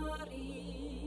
glory.